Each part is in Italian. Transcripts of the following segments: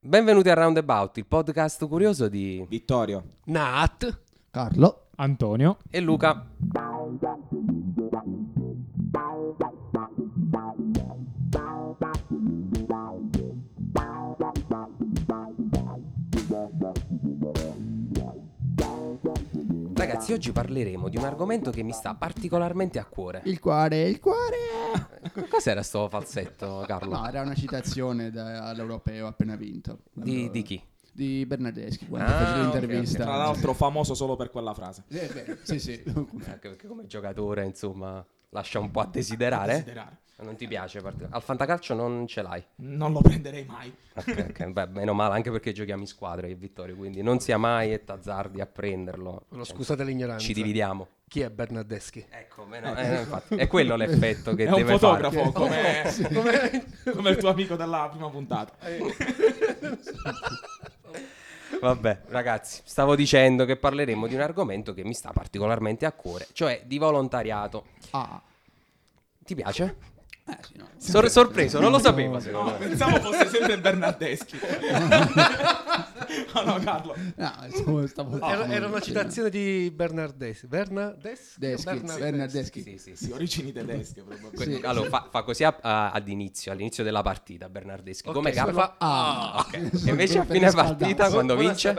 Benvenuti a Roundabout, il podcast curioso di Vittorio. Nat. Carlo. Antonio. e Luca. Ragazzi, oggi parleremo di un argomento che mi sta particolarmente a cuore. Il cuore, il cuore. Cos'era sto falsetto, Carlo? No, era una citazione da- all'europeo appena vinto. Di, Allora, di chi? Di Bernardeschi, quando Ah, fece ok, l'intervista. Tra l'altro famoso solo per quella frase. È vero, sì, sì. Anche perché come giocatore, insomma, lascia un po' a desiderare. Desiderare. Non ti piace? part- Al fantacalcio non ce l'hai. Non lo prenderei mai. Ok, ok, beh, meno male, anche perché giochiamo in squadra io e Vittorio, quindi non sia mai e tazzardi a prenderlo. No, Cioè, scusate l'ignoranza. Ci dividiamo. Chi è Bernardeschi? Ecco, meno, eh, infatti, è quello l'effetto che È un deve fotografo fare. come, come- come il tuo amico della prima puntata. Vabbè, ragazzi, stavo dicendo che parleremo di un argomento che mi sta particolarmente a cuore, cioè di volontariato. Ah, Ti piace? Eh, sì, no. Sor- sorpreso, non lo sapeva secondo No, me. pensavo fosse sempre Bernardeschi. oh no, Carlo. No, stavo, stavo- Era, era una citazione di Bernardeschi. Bernardeschi? Deschi, Bernardeschi. Bernardeschi. Sì, sì, Sì, sì. origini tedesche Sì. Allora, fa, fa così a- a- ad inizio, all'inizio della partita, Bernardeschi. Come Ok, Carlo? fa- Ah, ok. E invece a fine partita, quando vince?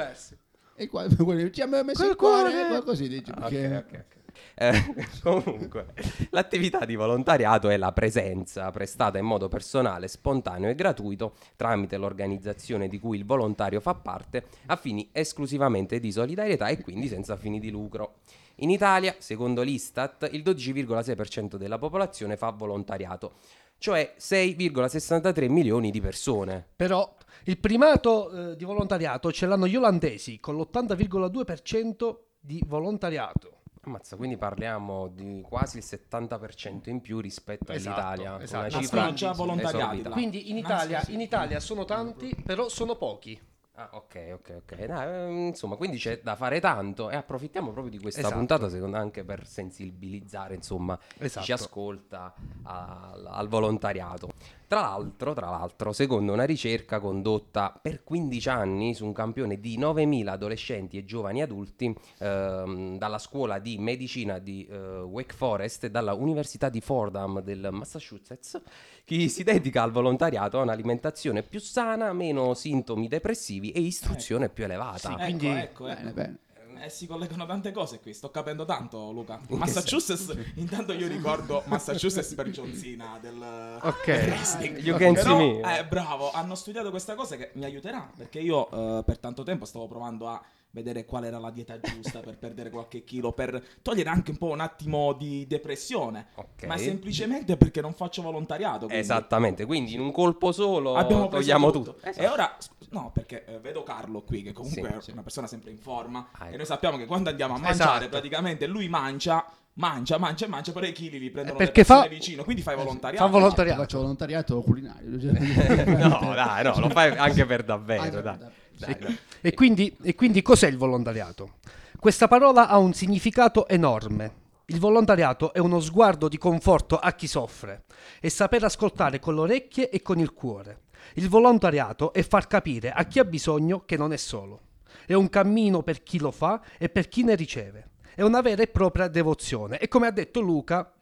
E qua, ci abbiamo messo il cuore, così dici, Ok, perché... ok, ok. Eh, comunque, l'attività di volontariato è la presenza prestata in modo personale, spontaneo e gratuito tramite l'organizzazione di cui il volontario fa parte a fini esclusivamente di solidarietà e quindi senza fini di lucro. In Italia, secondo l'Istat, il 12,6% della popolazione fa volontariato, cioè 6,63 milioni di persone. Però il primato eh, di volontariato ce l'hanno gli olandesi con l'80,2% di volontariato. Ammazza, quindi parliamo di quasi il 70% in più rispetto Esatto, all'Italia. esatto. Una cifra già esorbitante. là. Quindi in Italia, sì, sì. in Italia sono tanti, però sono pochi. Ah, ok, ok, ok. Dai, ehm, insomma, quindi c'è da fare tanto e approfittiamo proprio di questa Esatto. puntata, secondo me, anche per sensibilizzare, insomma, chi Esatto. ci ascolta al, al volontariato. Tra l'altro, tra l'altro, secondo una ricerca condotta per 15 anni su un campione di 9.000 adolescenti e giovani adulti ehm, dalla scuola di medicina di eh, Wake Forest e dalla Università di Fordham del Massachusetts, chi si dedica al volontariato ha un'alimentazione più sana, meno sintomi depressivi e istruzione più elevata. Ecco, Quindi- ecco, ecco. Bene, bene. Eh, si collegano tante cose qui, sto capendo tanto Luca. che Massachusetts, intanto io ricordo Massachusetts per John Cena del Ok. del wrestling. You can see me. eh, bravo, hanno studiato questa cosa che mi aiuterà, perché io eh, per tanto tempo stavo provando a vedere qual era la dieta giusta per perdere qualche chilo, per togliere anche un po' un attimo di depressione, Ok. ma semplicemente perché non faccio volontariato. quindi Esattamente, quindi in un colpo solo Abbiamo togliamo tutto. tutto. E ora, no, perché eh, vedo Carlo qui, che comunque Sì, è una persona sempre in forma. Ah, ecco. E noi sappiamo che quando andiamo a mangiare, Esatto. praticamente lui mangia, mangia, mangia e mangia, però i chili li prendono perché le persone fa- vicino. Quindi fai volontariato. Fa volontariato. Faccio volontariato culinario. no, dai, no, lo fai anche per davvero, Anche per dai. davvero. Dai. E quindi, e quindi cos'è il volontariato? Questa parola ha un significato enorme. Il volontariato è uno sguardo di conforto a chi soffre e saper ascoltare con le orecchie e con il cuore. Il volontariato è far capire a chi ha bisogno che non è solo. È un cammino per chi lo fa e per chi ne riceve. È una vera e propria devozione e come ha detto Luca,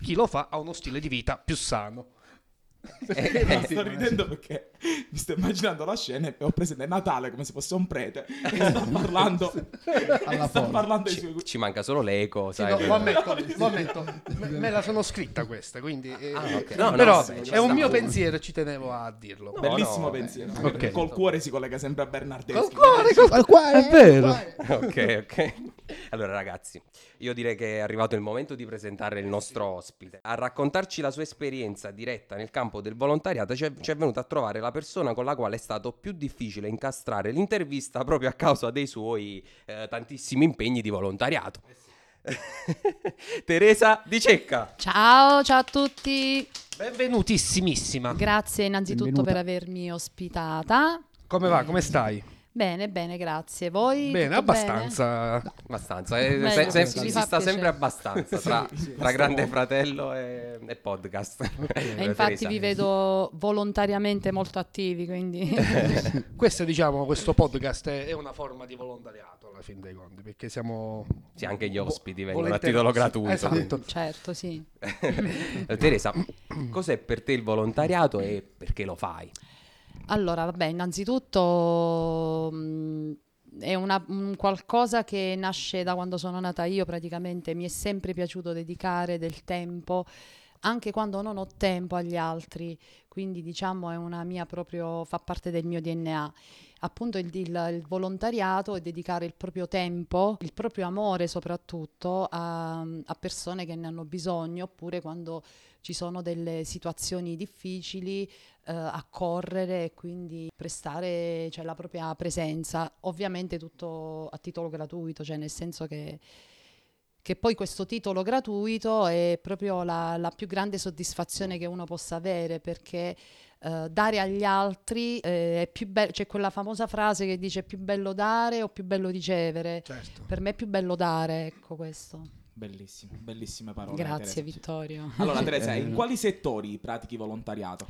chi lo fa ha uno stile di vita più sano. No, sto ridendo perché mi sto immaginando la scena e ho presente Natale come se fosse un prete che sta parlando, Alla sta parlando ai suoi Ci, ci manca solo l'eco, Sì, sai. no, lo ammetto, lo ammetto. Me, me la sono scritta questa, quindi... eh, Ah, ok. No, no, però ci è un mio pensiero, ci tenevo a dirlo. No, Bellissimo no, pensiero. beh, perché ok. Col cuore si collega sempre a Bernardeschi. Col cuore, col- Al cuore, È vero. Ok, ok. Allora ragazzi, io direi che è arrivato il momento di presentare il nostro ospite. A raccontarci la sua esperienza diretta nel campo del volontariato ci è, ci è venuta a trovare la persona con la quale è stato più difficile incastrare l'intervista proprio a causa dei suoi eh, tantissimi impegni di volontariato. Teresa Di Cecca. Ciao, ciao a tutti. Benvenutissimissima. Grazie innanzitutto Benvenuta. per avermi ospitata. Come va? Come stai? Bene, bene, grazie. Voi? Bene, abbastanza. Abbastanza, eh, Meglio, se- se- si fa sta sempre abbastanza tra, Sì, sì, tra Grande Fratello e, e podcast. E infatti vi vedo volontariamente molto attivi, quindi Questo, diciamo, questo podcast è è una forma di volontariato alla fin dei conti, perché siamo... Sì, anche gli ospiti vengono a titolo gratuito. Esatto. certo, sì. Eh, Teresa, cos'è per te il volontariato e perché lo fai? Allora, vabbè, innanzitutto mh, è una- un qualcosa che nasce da quando sono nata io, praticamente mi è sempre piaciuto dedicare del tempo, anche quando non ho tempo agli altri, quindi diciamo è una mia proprio, fa parte del mio DNA. Appunto il, il- il volontariato è dedicare il proprio tempo, il proprio amore soprattutto a, a persone che ne hanno bisogno, oppure quando ci sono delle situazioni difficili eh, accorrere e quindi prestare cioè, la propria presenza, ovviamente tutto a titolo gratuito, cioè nel senso che, che poi questo titolo gratuito è proprio la, la più grande soddisfazione che uno possa avere perché eh, dare agli altri eh, è più bello, c'è quella famosa frase che dice più bello dare o più bello ricevere. Certo. Per me è più bello dare, ecco questo. Bellissimo, bellissime parole. Grazie Teresa. Vittorio. Allora, Teresa, in quali settori pratichi volontariato?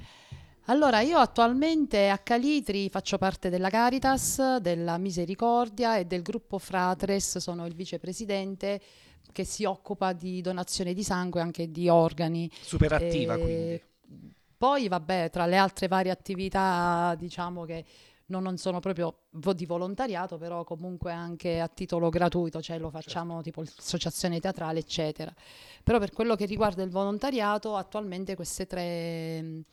Allora, io attualmente a Calitri faccio parte della Caritas, della Misericordia e del gruppo Fratres, sono il vicepresidente che si occupa di donazione di sangue e anche di organi. Super attiva, quindi. Poi, vabbè, tra le altre varie attività, diciamo che non, non sono proprio vo- di volontariato, però comunque anche a titolo gratuito, cioè lo facciamo tipo l'associazione teatrale, eccetera. Però per quello che riguarda il volontariato, attualmente queste tre mh,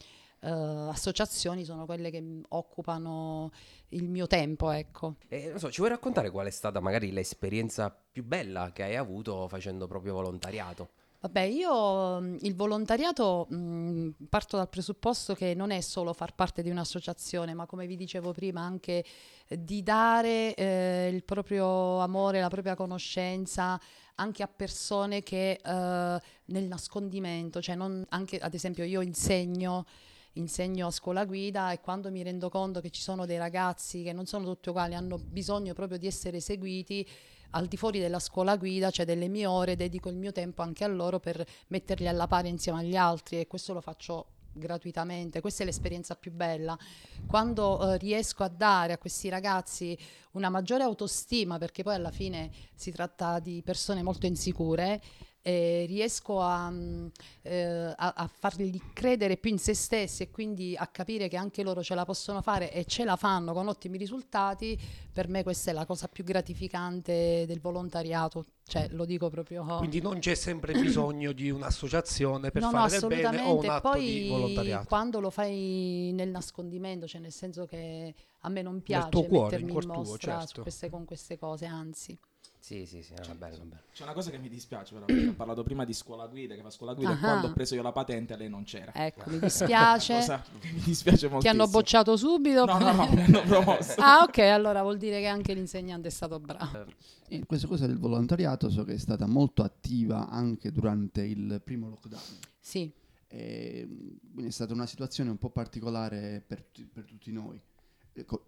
eh, associazioni sono quelle che occupano il mio tempo, ecco. Eh, non so, ci vuoi raccontare qual è stata magari l'esperienza più bella che hai avuto facendo proprio volontariato? Vabbè, io mh, il volontariato mh, parto dal presupposto che non è solo far parte di un'associazione, ma come vi dicevo prima, anche eh, di dare eh, il proprio amore, la propria conoscenza anche a persone che eh, nel nascondimento, cioè non, anche ad esempio io insegno insegno a scuola guida e quando mi rendo conto che ci sono dei ragazzi che non sono tutti uguali, hanno bisogno proprio di essere seguiti, al di fuori della scuola guida, cioè delle mie ore, dedico il mio tempo anche a loro per metterli alla pari insieme agli altri e questo lo faccio gratuitamente, questa è l'esperienza più bella. Quando eh, riesco a dare a questi ragazzi una maggiore autostima, perché poi alla fine si tratta di persone molto insicure, e riesco a, mm, eh, a- a fargli credere più in se stessi e quindi a capire che anche loro ce la possono fare e ce la fanno con ottimi risultati, per me questa è la cosa più gratificante del volontariato, cioè lo dico proprio... Quindi non c'è sempre bisogno di un'associazione per no, no, fare del bene o un atto di Poi volontariato. quando lo fai nel nascondimento, cioè nel senso che a me non piace tuo cuore, in mettermi in tuo, mostra certo. su queste, con queste cose, anzi. Sì, sì, sì, ah, bello, bello. C'è una cosa che mi dispiace, però, perché ho parlato prima di scuola guida, che fa scuola guida, e Ah. quando ho preso io la patente lei non c'era. Ecco, mi dispiace. Cosa mi dispiace molto. Ti hanno bocciato subito? No, no, no, mi hanno promosso. Ah, ok, allora vuol dire che anche l'insegnante è stato bravo. E questa cosa del volontariato so che è stata molto attiva anche durante il primo lockdown. Sì. E, quindi è stata una situazione un po' particolare per, per tutti noi.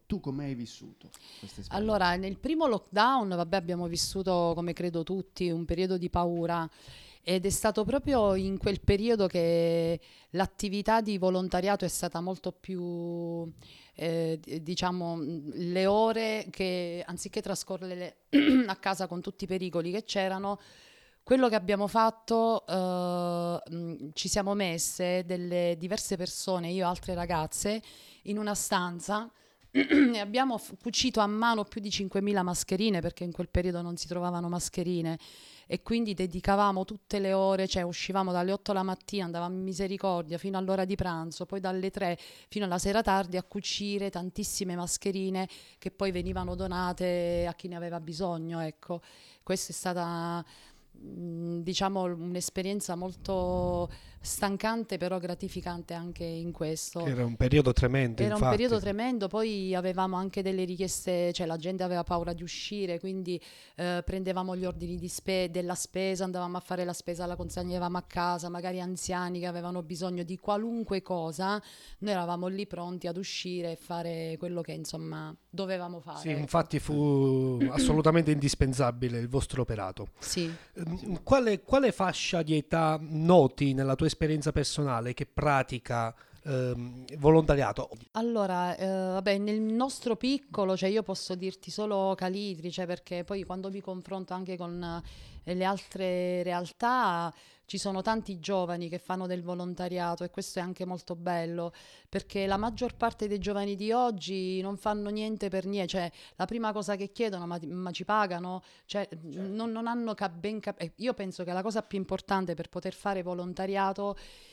Tu come hai vissuto questa esperienza? Allora, nel primo lockdown, vabbè, abbiamo vissuto, come credo tutti, un periodo di paura ed è stato proprio in quel periodo che l'attività di volontariato è stata molto più, eh, diciamo, le ore che anziché trascorrere a casa con tutti i pericoli che c'erano, quello che abbiamo fatto, eh, mh, ci siamo messe delle diverse persone, io e altre ragazze, in una stanza abbiamo f- cucito a mano più di 5.000 mascherine perché in quel periodo non si trovavano mascherine e quindi dedicavamo tutte le ore, cioè uscivamo dalle 8 la mattina, andavamo in misericordia fino all'ora di pranzo, poi dalle 3 fino alla sera tardi a cucire tantissime mascherine che poi venivano donate a chi ne aveva bisogno, ecco. Questa è stata diciamo un'esperienza molto stancante però gratificante anche in questo. Era un periodo tremendo, Era un infatti. periodo tremendo, poi avevamo anche delle richieste, cioè la gente aveva paura di uscire, quindi eh, prendevamo gli ordini di spe- della spesa, andavamo a fare la spesa, la consegnavamo a casa, magari anziani che avevano bisogno di qualunque cosa, noi eravamo lì pronti ad uscire e fare quello che insomma dovevamo fare. Sì, infatti fu assolutamente indispensabile il vostro operato. Sì. Quale, quale fascia di età noti nella tua esperienza personale che pratica ehm, volontariato? Allora, eh, vabbè, nel nostro piccolo, cioè io posso dirti solo Calitri, cioè perché poi quando mi confronto anche con eh, le altre realtà ci sono tanti giovani che fanno del volontariato e questo è anche molto bello perché la maggior parte dei giovani di oggi non fanno niente per niente, cioè la prima cosa che chiedono ma, ma ci pagano, cioè non, non hanno cap- ben eh, io penso che la cosa più importante per poter fare volontariato è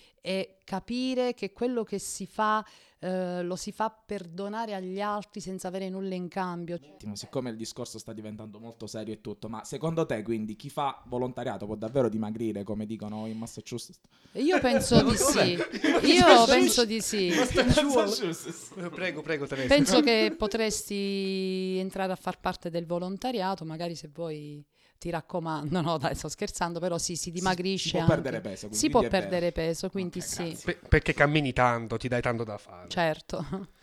capire che quello che si fa eh, lo si fa per donare agli altri senza avere nulla in cambio. attimo, siccome il discorso sta diventando molto serio e tutto, ma secondo te quindi chi fa volontariato può davvero dimagrire come dicono in Massachusetts? Io penso di sì. Io penso di sì. Massachusetts. Prego, prego Teresa. Penso che potresti entrare a far parte del volontariato, magari se vuoi ti raccomando, no dai sto scherzando, però sì, si dimagrisce si può anche. perdere peso, quindi Si può è vero. perdere peso, quindi Ok, sì. Pe- perché cammini tanto, ti dai tanto da fare. certo.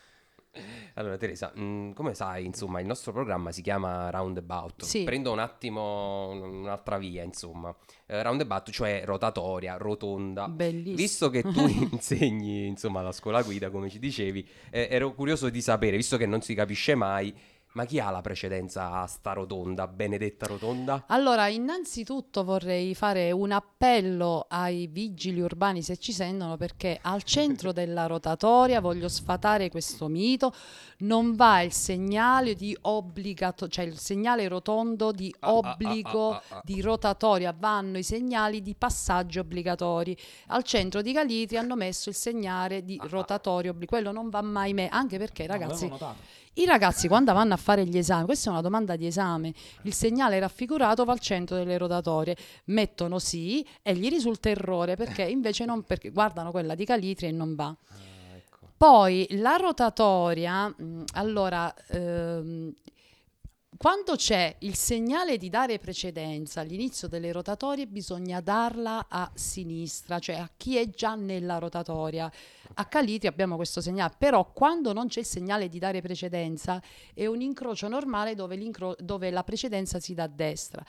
Allora Teresa, mh, come sai, insomma, il nostro programma si chiama Roundabout. Sì. Prendo un attimo un- un'altra via, insomma. Eh, roundabout, cioè rotatoria, rotonda. Bellissimo. Visto che tu insegni, insomma, alla scuola guida, come ci dicevi, eh, ero curioso di sapere, visto che non si capisce mai, ma chi ha la precedenza a sta rotonda, benedetta rotonda? Allora, innanzitutto vorrei fare un appello ai vigili urbani se ci sentono perché al centro della rotatoria voglio sfatare questo mito, non va il segnale di obbligato, cioè il segnale rotondo di Ah, ah, ah, obbligo ah, ah, ah. di rotatoria, vanno i segnali di passaggio obbligatori. Al centro di Calitri hanno messo il segnale di rotatorio obbligato, quello non va mai me, anche perché ragazzi. I ragazzi quando vanno a fare gli esami, questa è una domanda di esame, il segnale raffigurato va al centro delle rotatorie, mettono sì e gli risulta errore perché invece non, perché guardano quella di Calitri e non va. Ah, ecco. Poi la rotatoria, mh, allora, ehm, quando c'è il segnale di dare precedenza all'inizio delle rotatorie, bisogna darla a sinistra, cioè a chi è già nella rotatoria. A Caliti abbiamo questo segnale, però quando non c'è il segnale di dare precedenza è un incrocio normale dove, l'incro- dove la precedenza si dà a destra.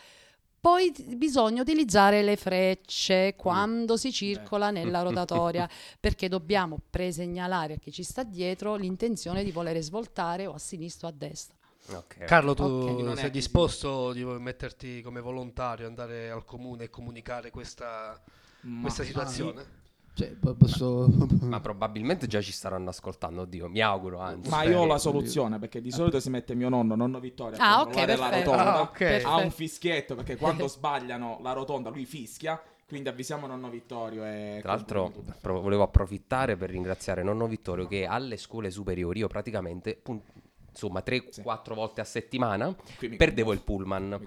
Poi t- bisogna utilizzare le frecce quando si circola nella rotatoria perché dobbiamo presegnalare a chi ci sta dietro l'intenzione di volere svoltare o a sinistra o a destra. Ok. Carlo, tu Ok. Non è sei disposto di metterti come volontario, andare al comune e comunicare questa, questa situazione? Cioè, po- posso... Ma probabilmente già ci staranno ascoltando, oddio, mi auguro, anzi. Ma io ho la soluzione perché di solito si mette mio nonno, nonno Vittorio, a Ah, ok, controllare la rotonda. Ah, ok. Ha un fischietto perché quando sbagliano la rotonda lui fischia, quindi avvisiamo nonno Vittorio e Tra l'altro volevo approfittare per ringraziare nonno Vittorio che alle scuole superiori io praticamente pun- insomma 3-4 volte a settimana perdevo il pullman.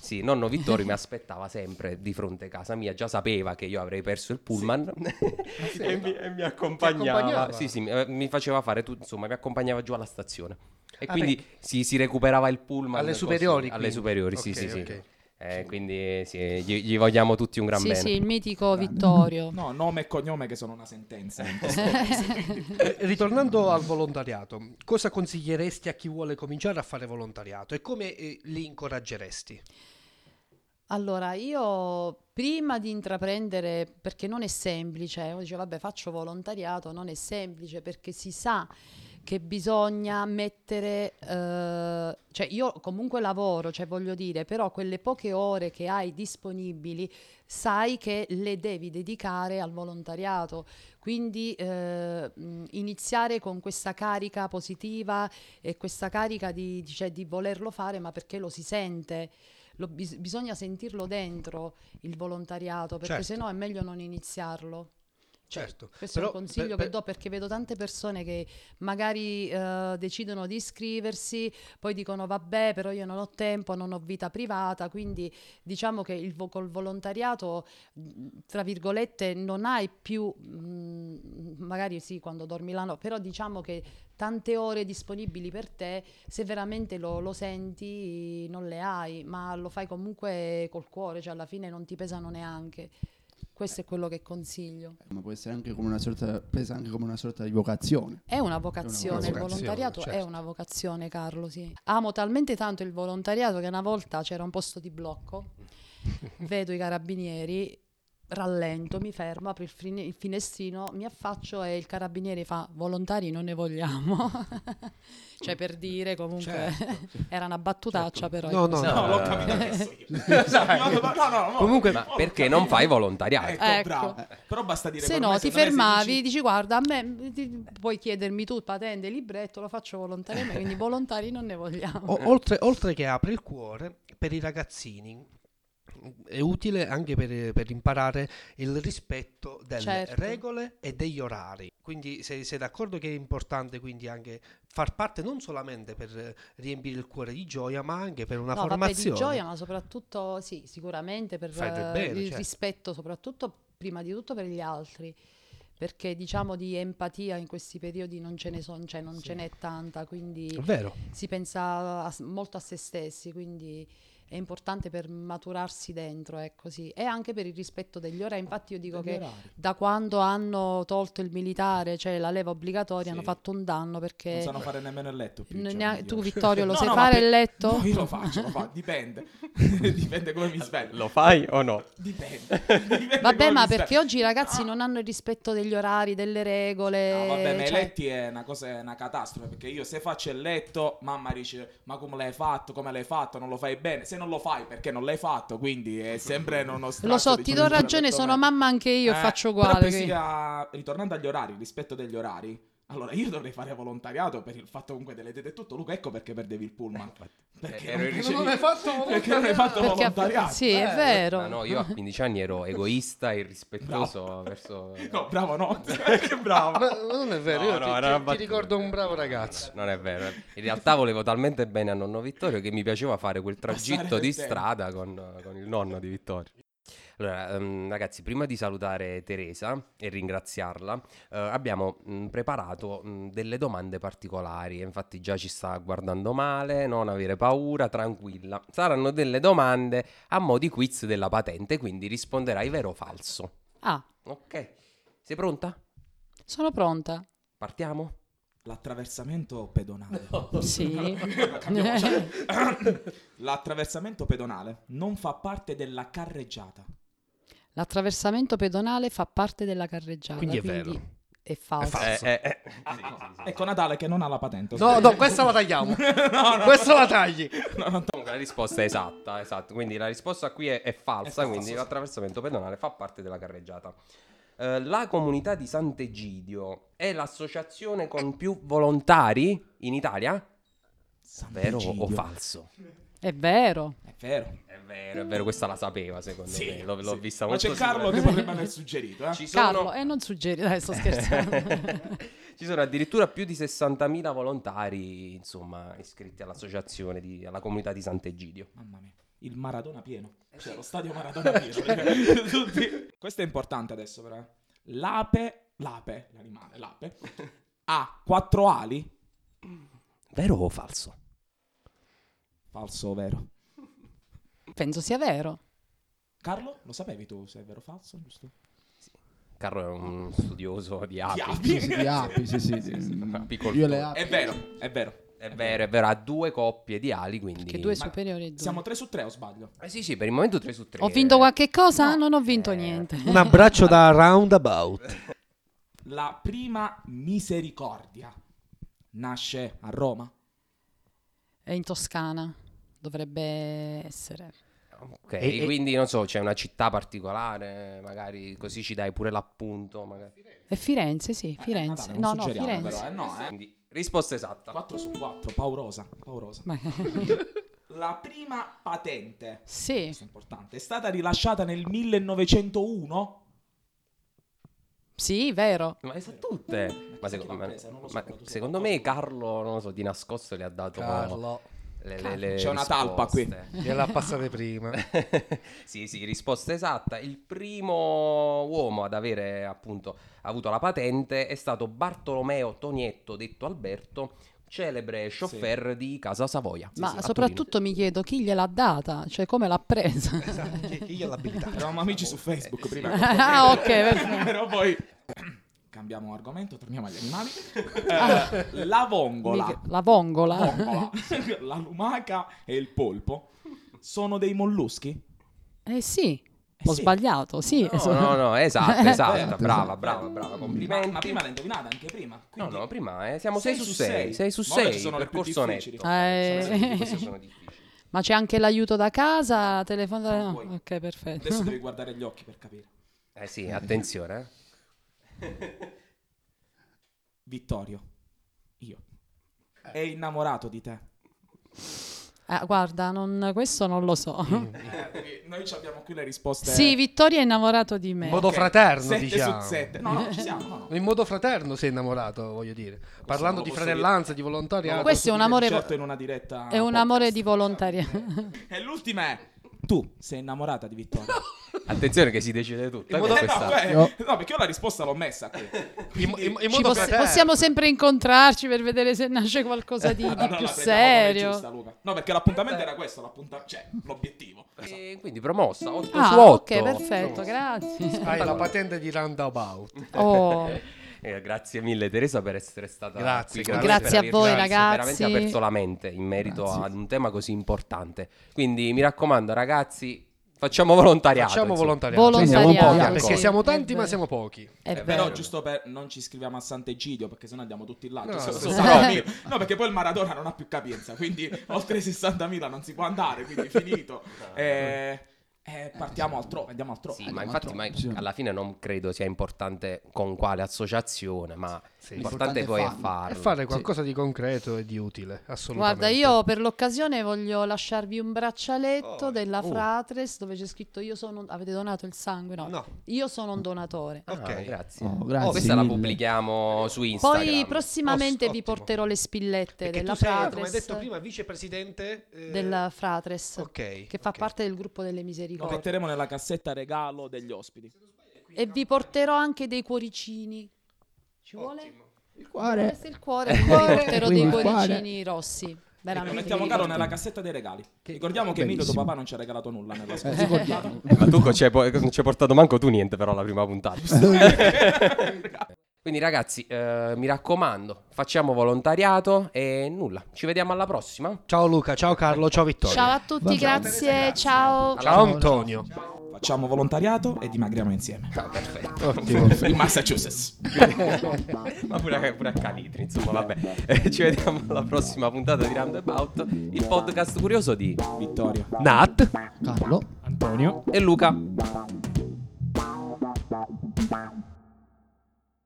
Sì, nonno Vittorio mi aspettava sempre di fronte a casa mia, già sapeva che io avrei perso il pullman e, mi, e mi accompagnava. accompagnava? Sì, sì, mi, eh, mi faceva fare tutto, insomma, mi accompagnava giù alla stazione. E Ah, quindi si, si recuperava il pullman. Alle superiori, Alle quindi. superiori, sì, Ok, sì, sì. Eh, quindi sì, gli, gli vogliamo tutti un gran sì, bene. sì, il mitico Vittorio. No, nome e cognome che sono una sentenza. Eh, Ritornando al volontariato, cosa consiglieresti a chi vuole cominciare a fare volontariato e come eh, li incoraggeresti? Allora, io prima di intraprendere, perché non è semplice, uno dice vabbè faccio volontariato, non è semplice perché si sa che bisogna mettere, eh, cioè io comunque lavoro, cioè voglio dire, però quelle poche ore che hai disponibili sai che le devi dedicare al volontariato, quindi eh, iniziare con questa carica positiva e questa carica di, di- cioè, di volerlo fare, ma perché lo si sente. Lo bis- bisogna sentirlo dentro il volontariato perché Certo. sennò è meglio non iniziarlo. Certo. Questo Però è un consiglio per- che per- do perché vedo tante persone che magari eh, decidono di iscriversi, poi dicono vabbè, però io non ho tempo, non ho vita privata, quindi diciamo che il col volontariato, tra virgolette, non hai più, mh, magari sì, quando dormi la notte, però diciamo che tante ore disponibili per te, se veramente lo, lo senti, non le hai, ma lo fai comunque col cuore, cioè alla fine non ti pesano neanche. Questo è quello che consiglio. Ma può essere anche come una sorta, presa anche come una sorta di vocazione. È una vocazione, il vocazione, volontariato è certo. una vocazione, Carlo, sì. Amo talmente tanto il volontariato che una volta c'era un posto di blocco, vedo i carabinieri, rallento, mi fermo, apro il, fine- il finestrino, mi affaccio e il carabiniere fa volontari non ne vogliamo. cioè per dire comunque era una battutaccia però. No, è no, così. No, no. l'ho capito adesso io. no, no, no, no. Comunque- Ma perché non fai volontariato? Ecco, Ecco. bravo. Però basta dire Se no ti fermavi, dici- dici guarda a me ti- puoi chiedermi tu patente, libretto, lo faccio volontariamente, quindi volontari non ne vogliamo. O- oltre, oltre che apre il cuore, per i ragazzini è utile anche per, per imparare il rispetto delle Certo. regole e degli orari. Quindi sei, sei d'accordo che è importante quindi anche far parte non solamente per riempire il cuore di gioia, ma anche per una no, vabbè, formazione. di gioia, ma soprattutto, sì, sicuramente per bene, il certo. rispetto, soprattutto prima di tutto per gli altri. Perché diciamo di empatia in questi periodi non ce ne, son- cioè, non ce n'è tanta, quindi si pensa a molto a se stessi, quindi è importante per maturarsi dentro, ecco sì. E anche per il rispetto degli orari. Infatti io dico che orari. da quando hanno tolto il militare, cioè la leva obbligatoria, Sì. hanno fatto un danno perché... Non sanno fare nemmeno il letto più. n- cioè, tu Vittorio lo No, sai no, fare per- il letto? No, io lo faccio, lo faccio, dipende. dipende come mi sveglio. Lo fai o no? Dipende. Dipende Vabbè, ma perché sveglio. oggi i ragazzi non hanno il rispetto degli orari, delle regole. No, vabbè, ma i cioè- letti è una cosa, è una catastrofe. Perché io se faccio il letto, mamma dice: Ma come l'hai fatto? Come l'hai fatto? Non lo fai bene. Se non lo fai, perché non l'hai fatto? Quindi è sempre uno Lo so, ti do ragione, sono mamma anche io Eh, faccio però uguale. poi quindi- sia- ritornando agli orari, rispetto degli orari. Allora, io dovrei fare volontariato per il fatto comunque delle tete e tutto. Luca, ecco perché perdevi il pullman. Perché ero non, ricevi- Non hai fatto perché non hai fatto Perché- volontariato. sì, è vero. Ma no, io a 15 anni ero egoista e irrispettoso verso... No, bravo, no. che bravo. Ma non è vero, No, io no, ti- ti, ti ricordo un bravo ragazzo. Non è vero. In realtà volevo talmente bene a nonno Vittorio che mi piaceva fare quel tragitto di strada con, con il nonno di Vittorio. Allora, ehm, ragazzi, prima di salutare Teresa e ringraziarla, eh, abbiamo mh, preparato mh, delle domande particolari. Infatti, già ci sta guardando male, non avere paura, tranquilla. Saranno delle domande a mo' di quiz della patente, quindi risponderai vero o falso. Ah, Ok, sei pronta? sono pronta. Partiamo? L'attraversamento pedonale. Sì. Cambiamo, cioè, L'attraversamento pedonale non fa parte della carreggiata. L'attraversamento pedonale fa parte della carreggiata. Quindi è vero. È falso. falso. Eh, eh, eh. Ecco Natale che non ha la patente. No, no, questa la tagliamo. Questa la tagli. Comunque la risposta è esatta, esatto. Quindi la risposta qui è, è falsa, È falsa, quindi sì. l'attraversamento pedonale fa parte della carreggiata. Eh, la comunità di Sant'Egidio è l'associazione con più volontari in Italia? Vero o falso? È vero. È vero. È vero, è vero, questa la sapeva secondo Sì, me, l'ho, l'ho sì. vista Ma c'è Carlo che potrebbe aver suggerito, eh? Ci sono, Carlo, e non suggeri, dai, sto scherzando. ci sono addirittura più di 60.000 volontari, insomma, iscritti all'associazione, di- alla comunità di Sant'Egidio. Mamma mia. Il Maradona pieno. Cioè, lo stadio Maradona pieno. perché tutti- Questo è importante adesso, però. eh. L'ape, l'ape, l'animale, l'ape, ha quattro ali. Vero o falso? Falso o vero? Penso sia vero. Carlo, lo sapevi tu se è vero o falso, giusto? Carlo è un studioso di api. api. Sì, sì, di api, sì, sì. sì. Apicoltore. Io le api. È vero, è vero. È vero, è vero, ha due coppie di ali, quindi... Che due superiori e due. Siamo 3 su 3 o sbaglio? Eh sì, sì, per il momento 3 su 3. Ho vinto qualche cosa? No. Non ho vinto Eh. niente. Un abbraccio da Roundabout. La prima misericordia nasce a Roma? È in Toscana. Dovrebbe essere. Ok, E- e- quindi non so, c'è una città particolare, magari così ci dai pure l'appunto. Magari. È Firenze, sì, Firenze. Natale, no, non no, suggeriamo, Firenze. però, eh, no, eh. Quindi, risposta esatta. 4 su 4, paurosa, paurosa. Ma- La prima patente, sì, questo è importante, è stata rilasciata nel 1901? Sì, vero. Ma le sa tutte. Ma, secondo, l'ha ma- so, secondo me Carlo, non lo so, di nascosto le ha dato Carlo, le, le- le C'è una talpa qui. risposte. gliela passate prima. sì, sì, risposta esatta. Il primo uomo ad avere appunto avuto la patente è stato Bartolomeo Tonietto, detto Alberto, celebre chauffeur di Casa Savoia. Sì, Ma sì, a soprattutto mi chiedo chi gliel'ha data, cioè come l'ha presa. Esatto, chi, chi gliel'ha abilitato? Eravamo amici su Facebook prima. ah, ok. Però poi cambiamo argomento, torniamo agli animali. Ah. Eh, la vongola, Mica- La vongola. vongola, la lumaca e il polpo sono dei molluschi? Eh sì, ho sì. sbagliato, sì. No, no, no, esatto, esatto. Esatto, brava, esatto. brava, brava, Ma, complimenti. ma prima l'hai indovinata anche prima. No, quindi- no, prima eh, siamo 6 Sei su su 6, sei. 6 su Ma ora ci 6, sono le più difficili. Eh. Sono- sono difficili. Ma c'è anche l'aiuto da casa, telefono... Non no, puoi. Ok, perfetto. Adesso devi guardare gli occhi per capire. Eh sì, attenzione. eh. Vittorio, io. È innamorato di te. Ah, guarda, non- questo non lo so. Eh, noi ci abbiamo qui le risposte. Sì, Vittorio è innamorato di me. In modo Ok, fraterno, sette diciamo. su 7. No, no, ci siamo. No, no. In modo fraterno sei innamorato, voglio dire. Parlando non di fratellanza, di Non volontariato. lo Questo è un dire amore- Certo in una diretta. È un podcast. amore di volontaria. E l'ultima è. Tu sei innamorata di Vittorio? Attenzione che si decide tutto. Eh, Eh, no, eh, No. no, perché io la risposta l'ho messa qui. In, in- in modo poss- possiamo sempre incontrarci per vedere se nasce qualcosa di, di Allora la più serio. giusta, Luca. No, perché l'appuntamento era questo, l'appunta- cioè l'obiettivo. E quindi promossa 8 su Ah, 8. ok, perfetto, grazie. Hai la patente di roundabout. Oh, Eh, grazie mille Teresa per essere stata Grazie, qui con grazie. noi, Grazie per a voi, ragazzi. veramente aperto la mente in merito Grazie. ad un tema così importante. Quindi mi raccomando ragazzi, facciamo volontariato. Facciamo insomma. volontariato. volontariato. Siamo un po' Perché siamo è tanti, ma siamo pochi. È Eh, però giusto per non ci iscriviamo a Sant'Egidio perché sennò andiamo tutti là. No, sì. so-. No, perché poi il Maradona non ha più capienza, quindi oltre i 60.000 non si può andare, quindi finito. Eh, eh, partiamo altrove, andiamo altrove. Sì, ma Andiamo infatti altrove, ma alla fine non credo sia importante con quale associazione, ma l'importante L'importante è poi è farlo. E fare qualcosa di concreto e di utile, assolutamente. Guarda, io per l'occasione voglio lasciarvi un braccialetto Oh, della oh. Fratres dove c'è scritto io sono avete donato il sangue? No. No. Io sono un donatore. Ah, Ok. grazie. Oh, grazie Questa la mille. pubblichiamo su Instagram. Poi prossimamente vi ottimo. porterò le spillette Perché della tu sei, Fratres. come hai detto prima, vicepresidente eh, della Fratres Ok. che fa ok. parte del gruppo delle Lo misericordie. metteremo nella cassetta regalo degli ospiti. E vi porterò anche dei cuoricini. Ci vuole? Il cuore. Il cuore, dei Quindi il cuore. cuoricini rossi. Lo mettiamo caro nella cassetta dei regali. Ricordiamo che Emilio tuo papà non ci ha regalato nulla nella Eh, scorsa ricordiamo. Ma tu non ci hai portato manco tu niente però alla prima puntata. Quindi ragazzi, eh, mi raccomando, facciamo volontariato e nulla. Ci vediamo alla prossima. Ciao Luca, ciao Carlo, ciao Vittorio. Ciao a tutti, Ciao, grazie, ciao. Ciao Antonio. Facciamo volontariato e dimagriamo insieme. Ah, perfetto. Ottimo. In Massachusetts. Ma pure, pure a Calitri, insomma, vabbè. Eh, ci vediamo alla prossima puntata di Roundabout, il podcast curioso di Vittorio. Nat. Carlo. Antonio. e Luca.